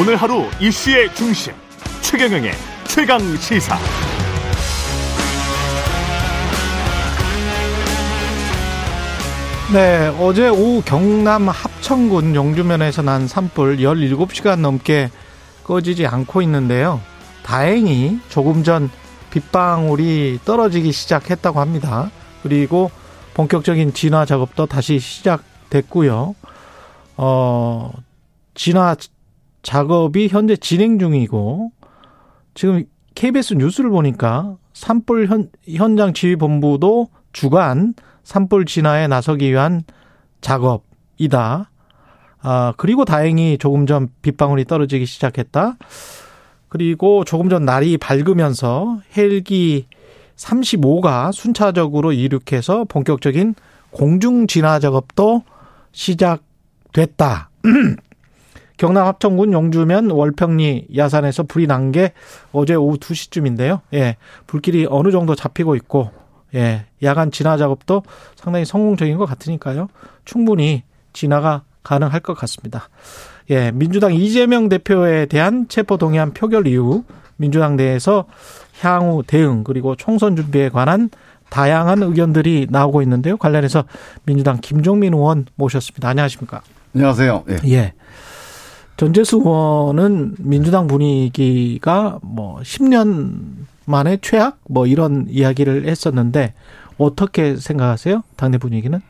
오늘 하루 이슈의 중심 최경영의 최강 시사. 네, 어제 오후 경남 합천군 용주면에서 난 산불 17시간 넘게 꺼지지 않고 있는데요. 다행히 조금 전 빗방울이 떨어지기 시작했다고 합니다. 그리고 본격적인 진화 작업도 다시 시작됐고요. 어, 진화 작업이 현재 진행 중이고 지금 KBS 뉴스를 보니까 산불 현, 현장 지휘본부도 주간 산불 진화에 나서기 위한 작업이다. 아, 그리고 다행히 조금 전 빗방울이 떨어지기 시작했다. 그리고 조금 전 날이 밝으면서 헬기 35가 순차적으로 이륙해서 본격적인 공중 진화 작업도 시작됐다. 경남 합천군 용주면 월평리 야산에서 불이 난 게 어제 오후 2시쯤인데요. 예. 불길이 어느 정도 잡히고 있고 예, 야간 진화 작업도 상당히 성공적인 것 같으니까요. 충분히 진화가 가능할 것 같습니다. 예, 민주당 이재명 대표에 대한 체포 동의안 표결 이후 민주당 내에서 향후 대응 그리고 총선 준비에 관한 다양한 의견들이 나오고 있는데요. 관련해서 민주당 김종민 의원 모셨습니다. 안녕하십니까? 안녕하세요. 예. 예. 전재수 의원은 민주당 분위기가 뭐 10년 만의 최악 뭐 이런 이야기를 했었는데 어떻게 생각하세요? 당내 분위기는?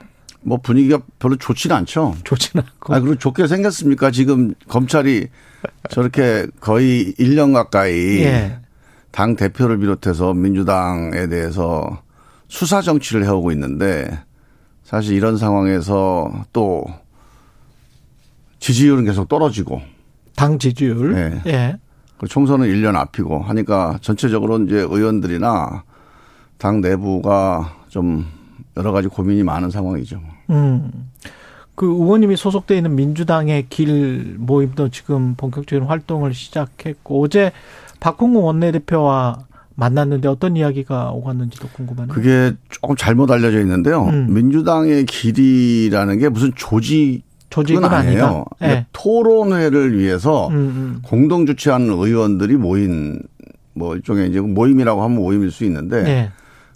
뭐 분위기가 별로 좋지는 않죠. 좋지는 않고. 아, 그리고 좋게 생겼습니까? 지금 검찰이 저렇게 거의 1년 가까이 예. 당 대표를 비롯해서 민주당에 대해서 수사 정치를 해오고 있는데 사실 이런 상황에서 또 지지율은 계속 떨어지고 당 지지율. 예. 예. 총선은 1년 앞이고 하니까 전체적으로 이제 의원들이나 당 내부가 좀 여러 가지 고민이 많은 상황이죠. 음. 그 의원님이 소속돼 있는 민주당의 길 모임도 지금 본격적인 활동을 시작했고 어제 박홍구 원내대표와 만났는데 어떤 이야기가 오갔는지도 궁금하네요. 그게 조금 잘못 알려져 있는데요. 음. 민주당의 길이라는 게 무슨 조직 조직은 아니에요. 네. 토론회를 위해서 음, 음. 공동 주최하는 의원들이 모인 뭐 일종의 이제 모임이라고 하면 모임일 수 있는데 네.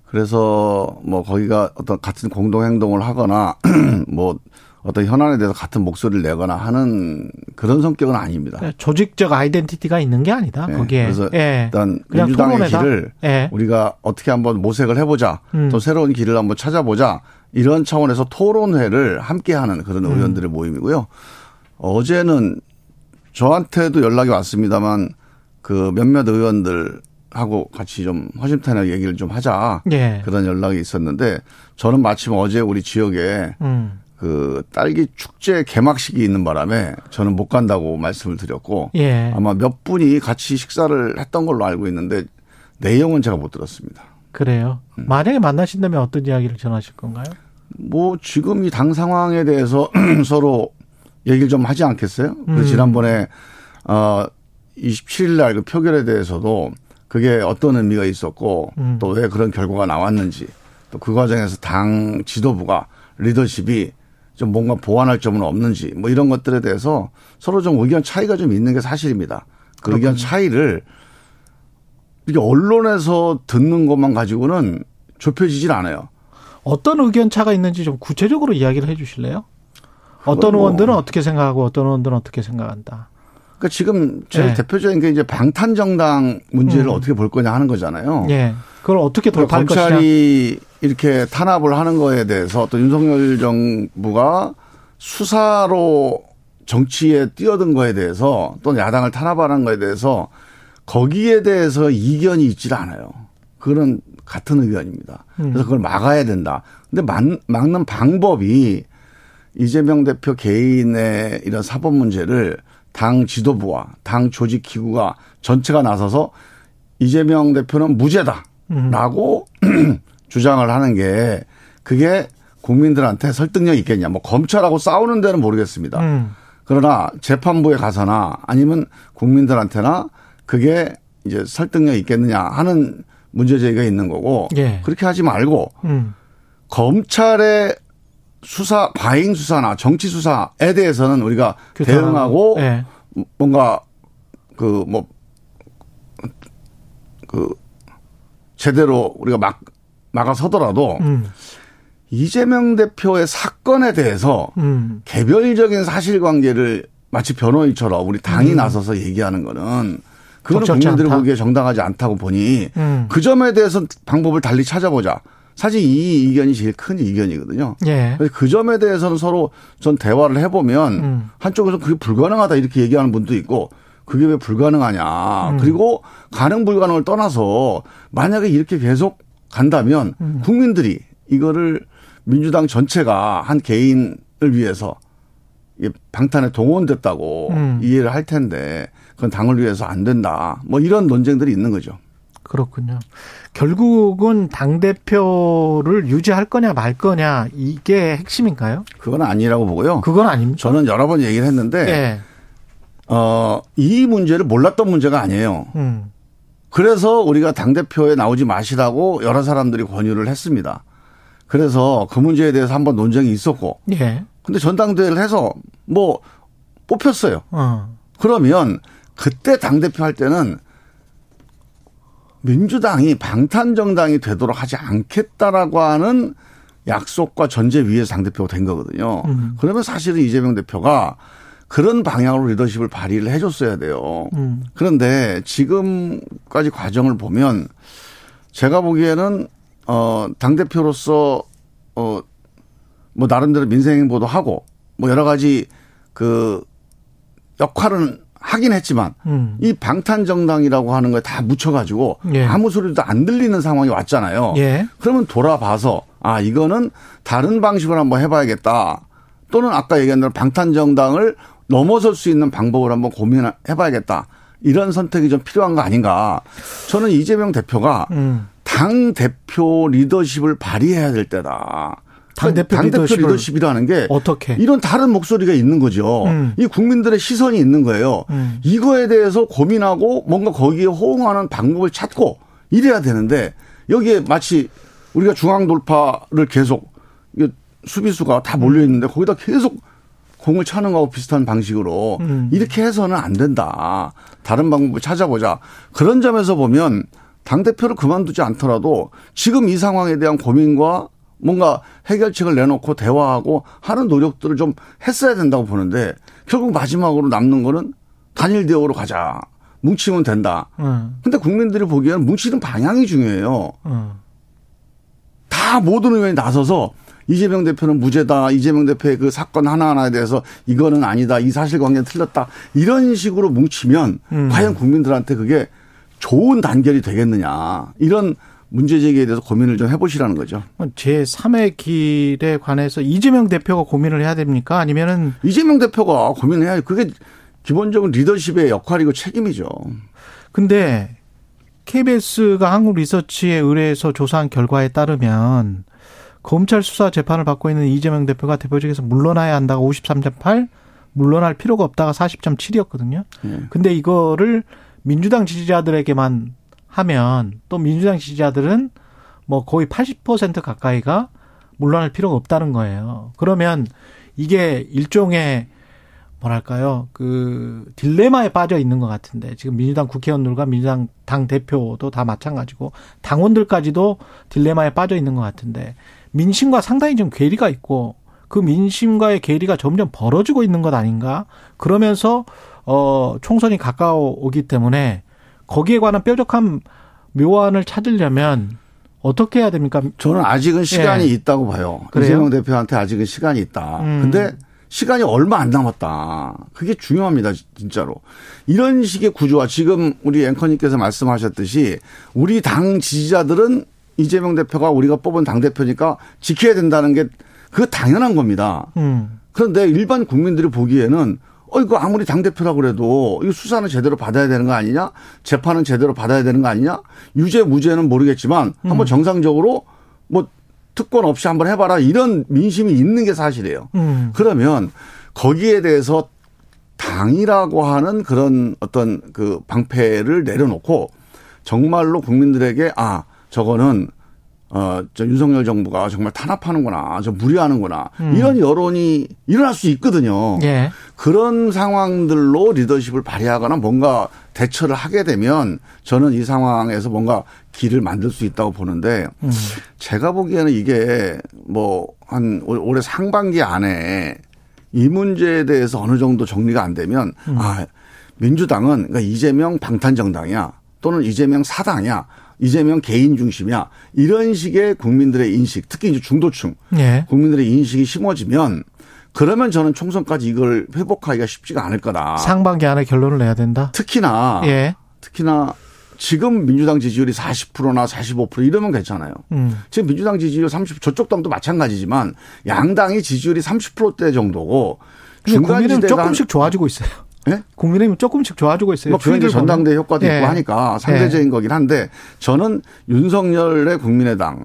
그래서 뭐 거기가 어떤 같은 공동 행동을 하거나 뭐 어떤 현안에 대해서 같은 목소리를 내거나 하는 그런 성격은 아닙니다. 네, 조직적 아이덴티티가 있는 게 아니다. 네, 거기에. 그래서 네. 일단 민주당의 토론회다? 길을 네. 우리가 어떻게 한번 모색을 해보자. 음. 또 새로운 길을 한번 찾아보자. 이런 차원에서 토론회를 함께하는 그런 음. 의원들의 모임이고요. 어제는 저한테도 연락이 왔습니다만 그 몇몇 의원들하고 같이 좀 허심탄회하게 얘기를 좀 하자 예. 그런 연락이 있었는데 저는 마침 어제 우리 지역에 음. 그 딸기 축제 개막식이 있는 바람에 저는 못 간다고 말씀을 드렸고 예. 아마 몇 분이 같이 식사를 했던 걸로 알고 있는데 내용은 제가 못 들었습니다. 그래요. 음. 만약에 만나신다면 어떤 이야기를 전하실 건가요? 뭐 지금 이 당 상황에 대해서 서로 얘기를 좀 하지 않겠어요? 음. 지난번에 어 27일 날 그 표결에 대해서도 그게 어떤 의미가 있었고 음. 또왜 그런 결과가 나왔는지 또 그 과정에서 당 지도부가 리더십이 좀 뭔가 보완할 점은 없는지 뭐 이런 것들에 대해서 서로 좀 의견 차이가 좀 있는 게 사실입니다. 그 그렇군요. 의견 차이를 이게 언론에서 듣는 것만 가지고는 좁혀지질 않아요. 어떤 의견 차가 있는지 좀 구체적으로 이야기를 해 주실래요? 어떤 뭐 의원들은 어떻게 생각하고 어떤 의원들은 어떻게 생각한다. 그러니까 지금 제일 네. 대표적인 게 이제 방탄 정당 문제를 음. 어떻게 볼 거냐 하는 거잖아요. 예. 그걸 어떻게 돌파할 그러니까 검찰이 것이냐. 이렇게 탄압을 하는 거에 대해서 또 윤석열 정부가 수사로 정치에 뛰어든 거에 대해서 또 야당을 탄압하는 거에 대해서 거기에 대해서 이견이 있질 않아요. 그런 같은 의견입니다. 그래서 음. 그걸 막아야 된다. 근데 막, 막는 방법이 이재명 대표 개인의 이런 사법 문제를 당 지도부와 당 조직 기구가 전체가 나서서 이재명 대표는 무죄다라고 음. 주장을 하는 게 그게 국민들한테 설득력 있겠냐. 뭐 검찰하고 싸우는 데는 모르겠습니다. 음. 그러나 재판부에 가서나 아니면 국민들한테나 그게 이제 설득력 있겠느냐 하는 문제 제기가 있는 거고 예. 그렇게 하지 말고 음. 검찰의 수사 과잉 수사나 정치 수사에 대해서는 우리가 대응하고 예. 뭔가 그 뭐 그 제대로 우리가 막 막아서더라도 음. 이재명 대표의 사건에 대해서 음. 개별적인 사실관계를 마치 변호인처럼 우리 당이 음. 나서서 얘기하는 거는 그거는 국민들이 않다. 보기에 정당하지 않다고 보니 음. 그 점에 대해서 방법을 달리 찾아보자. 사실 이 의견이 제일 큰 의견이거든요. 예. 그 점에 대해서는 서로 전 대화를 해보면 음. 한쪽에서 그게 불가능하다 이렇게 얘기하는 분도 있고 그게 왜 불가능하냐. 음. 그리고 가능 불가능을 떠나서 만약에 이렇게 계속 간다면 음. 국민들이 이거를 민주당 전체가 한 개인을 위해서 방탄에 동원됐다고 음. 이해를 할 텐데 그건 당을 위해서 안 된다. 뭐 이런 논쟁들이 있는 거죠. 그렇군요. 결국은 당 대표를 유지할 거냐 말 거냐 이게 핵심인가요? 그건 아니라고 보고요. 그건 아닙니다. 저는 여러 번 얘기를 했는데 예. 어, 이 문제를 몰랐던 문제가 아니에요. 음. 그래서 우리가 당 대표에 나오지 마시라고 여러 사람들이 권유를 했습니다. 그래서 그 문제에 대해서 한번 논쟁이 있었고. 예. 근데 전당대회를 해서 뭐 뽑혔어요. 어. 그러면 그때 당대표 할 때는 민주당이 방탄정당이 되도록 하지 않겠다라고 하는 약속과 전제 위에서 당대표가 된 거거든요. 음. 그러면 사실은 이재명 대표가 그런 방향으로 리더십을 발휘를 해줬어야 돼요. 음. 그런데 지금까지 과정을 보면 제가 보기에는 어, 당대표로서 어, 뭐 나름대로 민생 행보도 하고 뭐 여러 가지 그 역할은 하긴 했지만 음. 이 방탄 정당이라고 하는 거에 다 묻혀가지고 예. 아무 소리도 안 들리는 상황이 왔잖아요. 예. 그러면 돌아봐서 아 이거는 다른 방식으로 한번 해봐야겠다. 또는 아까 얘기한 대로 방탄 정당을 넘어설 수 있는 방법을 한번 고민해봐야겠다. 이런 선택이 좀 필요한 거 아닌가. 저는 이재명 대표가 음. 당 대표 리더십을 발휘해야 될 때다. 당대표 당대표 리더십을 리더십이라는 게 어떻게? 이런 다른 목소리가 있는 거죠. 음. 이 국민들의 시선이 있는 거예요. 음. 이거에 대해서 고민하고 뭔가 거기에 호응하는 방법을 찾고 이래야 되는데 여기에 마치 우리가 중앙 돌파를 계속 수비수가 다 몰려 있는데 거기다 계속 공을 차는 거하고 비슷한 방식으로 음. 이렇게 해서는 안 된다. 다른 방법을 찾아보자. 그런 점에서 보면 당 대표를 그만두지 않더라도 지금 이 상황에 대한 고민과 뭔가 해결책을 내놓고 대화하고 하는 노력들을 좀 했어야 된다고 보는데 결국 마지막으로 남는 거는 단일 대우로 가자. 뭉치면 된다. 음. 근데 국민들이 보기에는 뭉치는 방향이 중요해요. 음. 다 모든 의원이 나서서 이재명 대표는 무죄다. 이재명 대표의 그 사건 하나하나에 대해서 이거는 아니다. 이 사실관계는 틀렸다. 이런 식으로 뭉치면 음. 과연 국민들한테 그게 좋은 단결이 되겠느냐. 이런 문제 제기에 대해서 고민을 좀 해보시라는 거죠. 제 3의 길에 관해서 이재명 대표가 고민을 해야 됩니까? 아니면은 이재명 대표가 고민해야 그게 기본적인 리더십의 역할이고 책임이죠. 근데 KBS가 한국 리서치에 의뢰해서 조사한 결과에 따르면 검찰 수사 재판을 받고 있는 이재명 대표가 대표직에서 물러나야 한다가 53.8, 물러날 필요가 없다가 40.7이었거든요. 예. 근데 이거를 민주당 지지자들에게만 하면 또 민주당 지지자들은 뭐 거의 80% 가까이가 물러날 필요가 없다는 거예요. 그러면 이게 일종의 뭐랄까요 그 딜레마에 빠져 있는 것 같은데 지금 민주당 국회의원들과 민주당 당 대표도 다 마찬가지고 당원들까지도 딜레마에 빠져 있는 것 같은데 민심과 상당히 좀 괴리가 있고 그 민심과의 괴리가 점점 벌어지고 있는 것 아닌가 그러면서 어 총선이 가까워오기 때문에 거기에 관한 뾰족한 묘안을 찾으려면 어떻게 해야 됩니까? 저는 아직은 시간이 예. 있다고 봐요. 그래요? 이재명 대표한테 아직은 시간이 있다. 음. 근데 시간이 얼마 안 남았다. 그게 중요합니다, 진짜로. 이런 식의 구조와 지금 우리 앵커님께서 말씀하셨듯이 우리 당 지지자들은 이재명 대표가 우리가 뽑은 당 대표니까 지켜야 된다는 게 그거 당연한 겁니다. 음. 그런데 일반 국민들이 보기에는 어 이거 아무리 당 대표라고 그래도 이거 수사는 제대로 받아야 되는 거 아니냐? 재판은 제대로 받아야 되는 거 아니냐? 유죄 무죄는 모르겠지만 한번 정상적으로 뭐 특권 없이 한번 해봐라 이런 민심이 있는 게 사실이에요. 음. 그러면 거기에 대해서 당이라고 하는 그런 어떤 그 방패를 내려놓고 정말로 국민들에게 아 저거는 어 저 윤석열 정부가 정말 탄압하는구나, 저 무리하는구나 이런 여론이 일어날 수 있거든요. 예. 그런 상황들로 리더십을 발휘하거나 뭔가 대처를 하게 되면 저는 이 상황에서 뭔가 길을 만들 수 있다고 보는데 음. 제가 보기에는 이게 뭐 한 올해 상반기 안에 이 문제에 대해서 어느 정도 정리가 안 되면 음. 아 민주당은 그러니까 이재명 방탄 정당이야 또는 이재명 사당이야 이재명 개인 중심이야 이런 식의 국민들의 인식 특히 이제 중도층 예. 국민들의 인식이 심어지면 그러면 저는 총선까지 이걸 회복하기가 쉽지가 않을 거다. 상반기 안에 결론을 내야 된다. 특히나 예. 특히나 지금 민주당 지지율이 40%나 45% 이러면 괜찮아요. 음. 지금 민주당 지지율 30 저쪽 당도 마찬가지지만 양당이 지지율이 30%대 정도고 중간지대가 조금씩 좋아지고 있어요. 네? 국민의힘 조금씩 좋아지고 있어요. 뭐 그게 전당대 효과도 네. 있고 하니까 상대적인 네. 거긴 한데 저는 윤석열의 국민의당,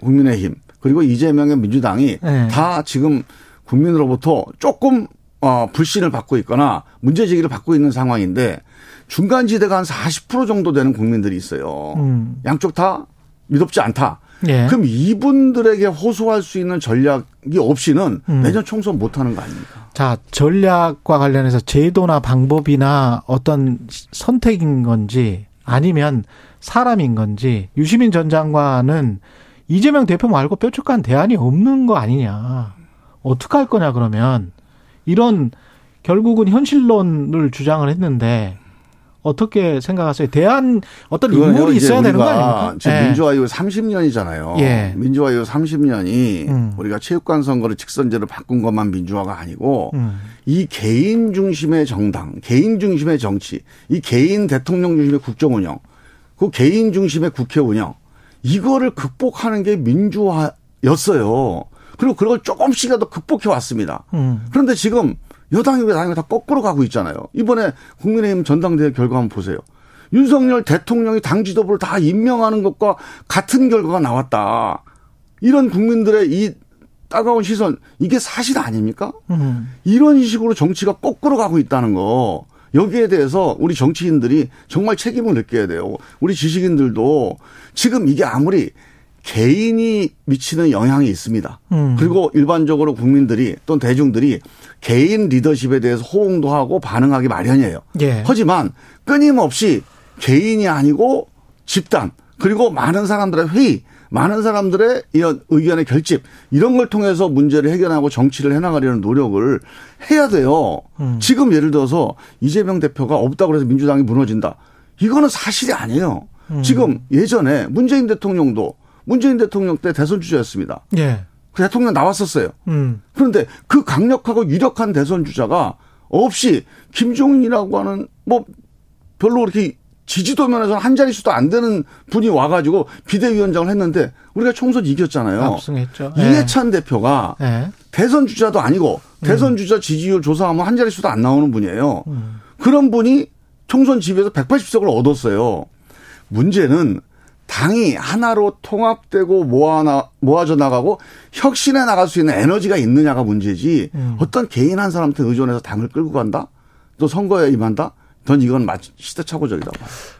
국민의힘 그리고 이재명의 민주당이 네. 다 지금 국민으로부터 조금 어, 불신을 받고 있거나 문제 제기를 받고 있는 상황인데 중간 지대가 한 40% 정도 되는 국민들이 있어요. 음. 양쪽 다 믿업지 않다. 예. 그럼 이분들에게 호소할 수 있는 전략 이 없이는 음. 내년 총선 못 하는 거 아닙니까? 자, 전략과 관련해서 제도나 방법이나 어떤 선택인 건지 아니면 사람인 건지 유시민 전 장관은 이재명 대표 말고 뾰족한 대안이 없는 거 아니냐. 어떻게 할 거냐 그러면 이런 결국은 현실론을 주장을 했는데 어떻게 생각하세요? 대한 어떤 인물이 있어야 되는 거 아닙니까? 지금 네. 민주화 이후 30년이잖아요. 예. 민주화 이후 30년이 음. 우리가 체육관 선거를 직선제로 바꾼 것만 민주화가 아니고 음. 이 개인 중심의 정당, 개인 중심의 정치, 이 개인 대통령 중심의 국정 운영, 그 개인 중심의 국회 운영 이거를 극복하는 게 민주화였어요. 그리고 그걸 조금씩이라도 극복해 왔습니다. 음. 그런데 지금 여당이 왜 당이 다 거꾸로 가고 있잖아요. 이번에 국민의힘 전당대회 결과 한번 보세요. 윤석열 대통령이 당 지도부를 다 임명하는 것과 같은 결과가 나왔다. 이런 국민들의 이 따가운 시선 이게 사실 아닙니까? 음. 이런 식으로 정치가 거꾸로 가고 있다는 거. 여기에 대해서 우리 정치인들이 정말 책임을 느껴야 돼요. 우리 지식인들도 지금 이게 아무리 개인이 미치는 영향이 있습니다. 음. 그리고 일반적으로 국민들이 또는 대중들이 개인 리더십에 대해서 호응도 하고 반응하기 마련이에요. 예. 하지만 끊임없이 개인이 아니고 집단 그리고 많은 사람들의 회의 많은 사람들의 이런 의견의 결집 이런 걸 통해서 문제를 해결하고 정치를 해나가려는 노력을 해야 돼요. 음. 지금 예를 들어서 이재명 대표가 없다고 해서 민주당이 무너진다. 이거는 사실이 아니에요. 음. 지금 예전에 문재인 대통령도 문재인 대통령 때 대선 주자였습니다. 예. 그 대통령 나왔었어요. 음. 그런데 그 강력하고 유력한 대선 주자가 없이 김종인이라고 하는 뭐 별로 그렇게 지지도 면에서 한 자릿수도 안 되는 분이 와가지고 비대위원장을 했는데 우리가 총선 이겼잖아요. 압승했죠. 예. 이해찬 대표가 예. 대선 주자도 아니고 대선 음. 주자 지지율 조사하면 한 자릿수도 안 나오는 분이에요. 음. 그런 분이 총선 지휘에서 180석을 얻었어요. 문제는 당이 하나로 통합되고 모아나, 모아져 나가고 혁신해 나갈 수 있는 에너지가 있느냐가 문제지 음. 어떤 개인 한 사람한테 의존해서 당을 끌고 간다? 또 선거에 임한다? 전 이건 시대착오적이다.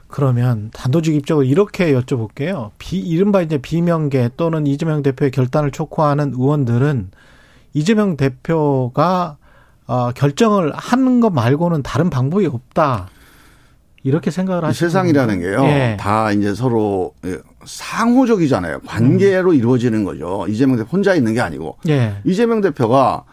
그러면 단도직입적으로 이렇게 여쭤볼게요. 비, 이른바 이제 비명계 또는 이재명 대표의 결단을 촉구하는 의원들은 이재명 대표가 어, 결정을 하는 것 말고는 다른 방법이 없다. 이렇게 생각을 하시는 세상이라는 게요. 예. 다 이제 서로 상호적이잖아요. 관계로 음. 이루어지는 거죠. 이재명 대표 혼자 있는 게 아니고. 예. 이재명 대표가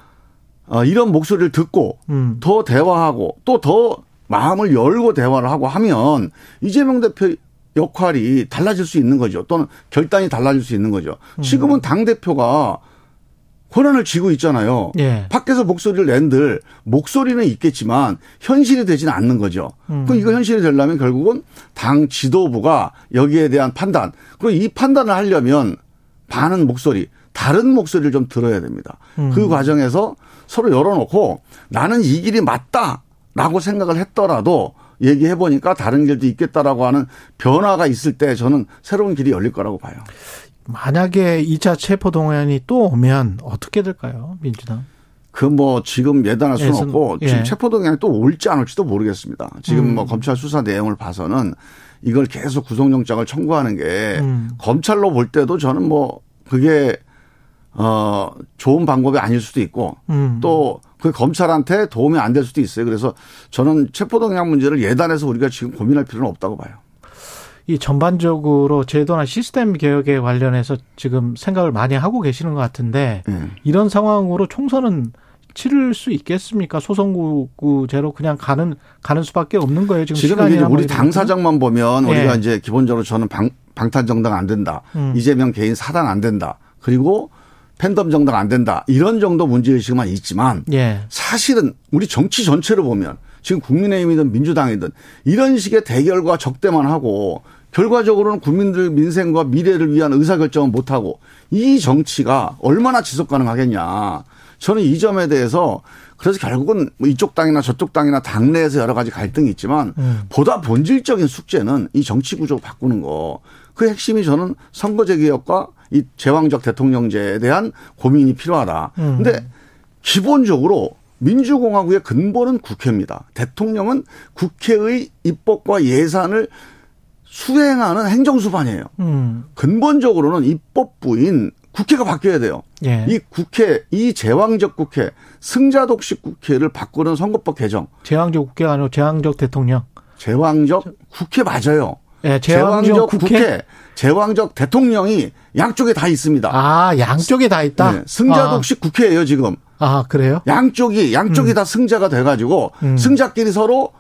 어, 이런 목소리를 듣고 음. 더 대화하고 또 더 마음을 열고 대화를 하고 하면 이재명 대표 역할이 달라질 수 있는 거죠. 또는 결단이 달라질 수 있는 거죠. 음. 지금은 당 대표가 권한을 쥐고 있잖아요. 예. 밖에서 목소리를 낸들 목소리는 있겠지만 현실이 되지는 않는 거죠. 음. 그럼 이거 현실이 되려면 결국은 당 지도부가 여기에 대한 판단 그리고 이 판단을 하려면 많은 목소리 다른 목소리를 좀 들어야 됩니다. 음. 그 과정에서 서로 열어놓고 나는 이 길이 맞다라고 생각을 했더라도 얘기해 보니까 다른 길도 있겠다라고 하는 변화가 있을 때 저는 새로운 길이 열릴 거라고 봐요. 만약에 2차 체포 동의안이 또 오면 어떻게 될까요, 민주당? 그 뭐 지금 예단할 수는 예선, 없고 지금 예. 체포 동의안이 또 올지 안 올지도 모르겠습니다. 지금 음. 뭐 검찰 수사 내용을 봐서는 이걸 계속 구속영장을 청구하는 게 음. 검찰로 볼 때도 저는 뭐 그게 어 좋은 방법이 아닐 수도 있고 음. 또그 검찰한테 도움이 안 될 수도 있어요. 그래서 저는 체포동향 문제를 예단해서 우리가 지금 고민할 필요는 없다고 봐요. 이 전반적으로 제도나 시스템 개혁에 관련해서 지금 생각을 많이 하고 계시는 것 같은데 네. 이런 상황으로 총선은 치를 수 있겠습니까? 소선구제로 그냥 가는 가는 수밖에 없는 거예요. 지금 지금 이제 우리 이런 당사정만 보면 예. 우리가 이제 기본적으로 저는 방, 방탄 정당 안 된다. 음. 이재명 개인 사당 안 된다. 그리고 팬덤 정당 안 된다. 이런 정도 문제의식만 있지만 거. 예. 사실은 우리 정치 전체를 보면 지금 국민의힘이든 민주당이든 이런 식의 대결과 적대만 하고 결과적으로는 국민들 민생과 미래를 위한 의사결정은 못하고 이 정치가 얼마나 지속 가능하겠냐. 저는 이 점에 대해서 그래서 결국은 뭐 이쪽 당이나 저쪽 당이나 당내에서 여러 가지 갈등이 있지만 음. 보다 본질적인 숙제는 이 정치 구조 바꾸는 거. 그 핵심이 저는 선거제 개혁과 이 제왕적 대통령제에 대한 고민이 필요하다. 음. 근데 기본적으로 민주공화국의 근본은 국회입니다. 대통령은 국회의 입법과 예산을 수행하는 행정수반이에요. 음. 근본적으로는 입법부인 국회가 바뀌어야 돼요. 예. 이 국회, 이 제왕적 국회, 승자독식 국회를 바꾸는 선거법 개정. 제왕적 국회가 아니고 제왕적 대통령. 제왕적 국회 맞아요. 예, 제왕적 국회. 제왕적 대통령이 양쪽에 다 있습니다. 아, 양쪽에 다 있다. 네, 승자독식 국회예요, 지금. 아, 아, 그래요? 양쪽이 양쪽이 다 승자가 돼가지고 음. 승자끼리 서로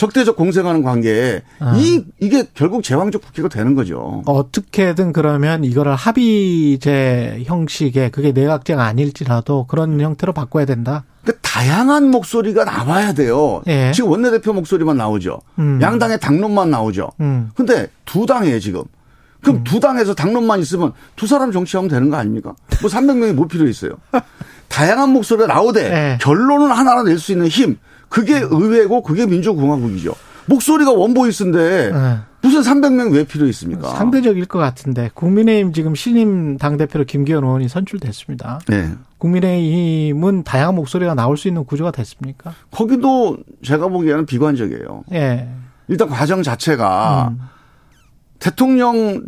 적대적 공생하는 관계에 아. 이 이게 결국 제왕적 국회가 되는 거죠. 어떻게든 그러면 이거를 합의제 형식의 그게 내각제가 아닐지라도 그런 형태로 바꿔야 된다. 그 다양한 목소리가 나와야 돼요. 예. 지금 원내대표 목소리만 나오죠. 음. 양당의 당론만 나오죠. 음. 근데 두 당이에요 지금. 그럼 두 당에서 당론만 있으면 두 사람 정치하면 되는 거 아닙니까? 뭐 300명이 뭐 필요 있어요. 다양한 목소리가 나오되 예. 결론은 하나로 낼 수 있는 힘. 그게 의회고 그게 민주공화국이죠. 목소리가 원보이스인데 예. 무슨 300명 왜 필요 있습니까? 상대적일 것 같은데 국민의힘 지금 신임 당대표로 김기현 의원이 선출됐습니다. 네. 국민의힘은 다양한 목소리가 나올 수 있는 구조가 됐습니까? 거기도 제가 보기에는 비관적이에요. 예. 일단 과정 자체가 음. 대통령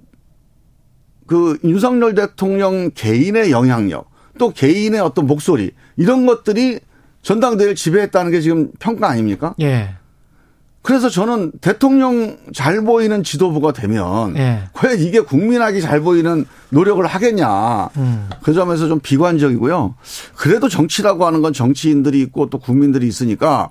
그 윤석열 대통령 개인의 영향력 또 개인의 어떤 목소리 이런 것들이 전당대회를 지배했다는 게 지금 평가 아닙니까? 예. 그래서 저는 대통령 잘 보이는 지도부가 되면 예. 과연 이게 국민에게 잘 보이는 노력을 하겠냐. 음. 그 점에서 좀 비관적이고요. 그래도 정치라고 하는 건 정치인들이 있고 또 국민들이 있으니까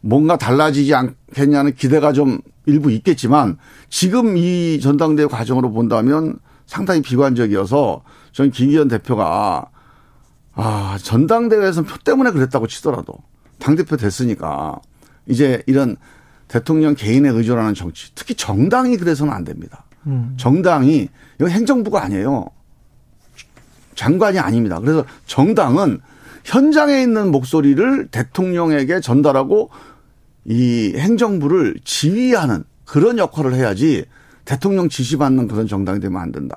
뭔가 달라지지 않겠냐는 기대가 좀 일부 있겠지만 지금 이 전당대회 과정으로 본다면 상당히 비관적이어서 저는 김기현 대표가 아, 전당대회에서는 표 때문에 그랬다고 치더라도 당대표 됐으니까 이제 이런 대통령 개인에 의존하는 정치, 특히 정당이 그래서는 안 됩니다. 음. 정당이 이거 행정부가 아니에요. 장관이 아닙니다. 그래서 정당은 현장에 있는 목소리를 대통령에게 전달하고 이 행정부를 지휘하는 그런 역할을 해야지 대통령 지시받는 그런 정당이 되면 안 된다.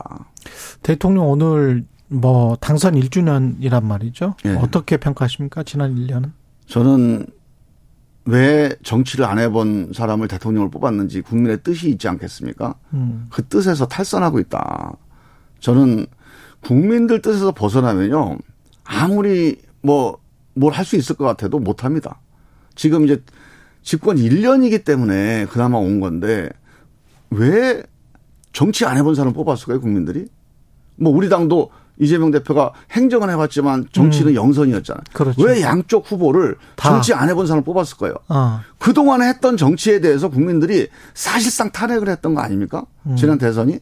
대통령 오늘 뭐 당선 1주년이란 말이죠. 예. 어떻게 평가하십니까? 지난 1년은? 저는 왜 정치를 안 해본 사람을 대통령을 뽑았는지 국민의 뜻이 있지 않겠습니까? 음. 그 뜻에서 탈선하고 있다. 저는 국민들 뜻에서 벗어나면요. 아무리 뭐, 뭘 할 수 있을 것 같아도 못 합니다. 지금 이제 집권 1년이기 때문에 그나마 온 건데 왜 정치 안 해본 사람 뽑았을까요, 국민들이? 뭐 우리 당도 이재명 대표가 행정은 해봤지만 정치는 영선이었잖아요. 그렇죠. 왜 양쪽 후보를 다. 정치 안 해본 사람을 뽑았을 거예요? 어. 그동안에 했던 정치에 대해서 국민들이 사실상 탄핵을 했던 거 아닙니까? 지난 대선이?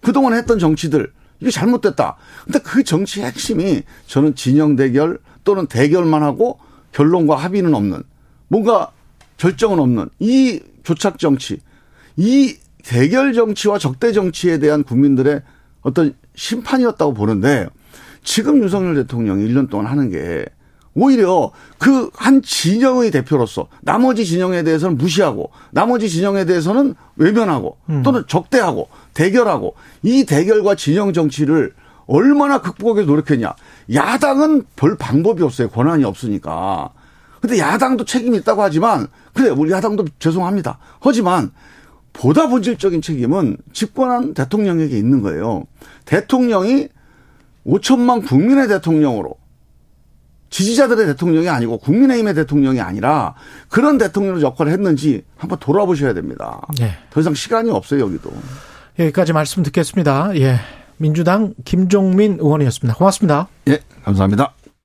그동안에 했던 정치들, 이게 잘못됐다. 근데 그 정치의 핵심이 저는 진영 대결 또는 대결만 하고 결론과 합의는 없는 뭔가 결정은 없는 이 교착 정치, 이 대결 정치와 적대 정치에 대한 국민들의 어떤 심판이었다고 보는데 지금 윤석열 대통령이 1년 동안 하는 게 오히려 그 한 진영의 대표로서 나머지 진영에 대해서는 무시하고 나머지 진영에 대해서는 외면하고 또는 적대하고 대결하고 이 대결과 진영 정치를 얼마나 극복하기 노력했냐. 야당은 별 방법이 없어요. 권한이 없으니까. 근데 야당도 책임이 있다고 하지만 그래 우리 야당도 죄송합니다. 하지만 보다 본질적인 책임은 집권한 대통령에게 있는 거예요. 대통령이 5천만 국민의 대통령으로 지지자들의 대통령이 아니고 국민의힘의 대통령이 아니라 그런 대통령 역할을 했는지 한번 돌아보셔야 됩니다. 예. 더 이상 시간이 없어요, 여기도. 여기까지 말씀 듣겠습니다. 예. 민주당 김종민 의원이었습니다. 고맙습니다. 예, 감사합니다.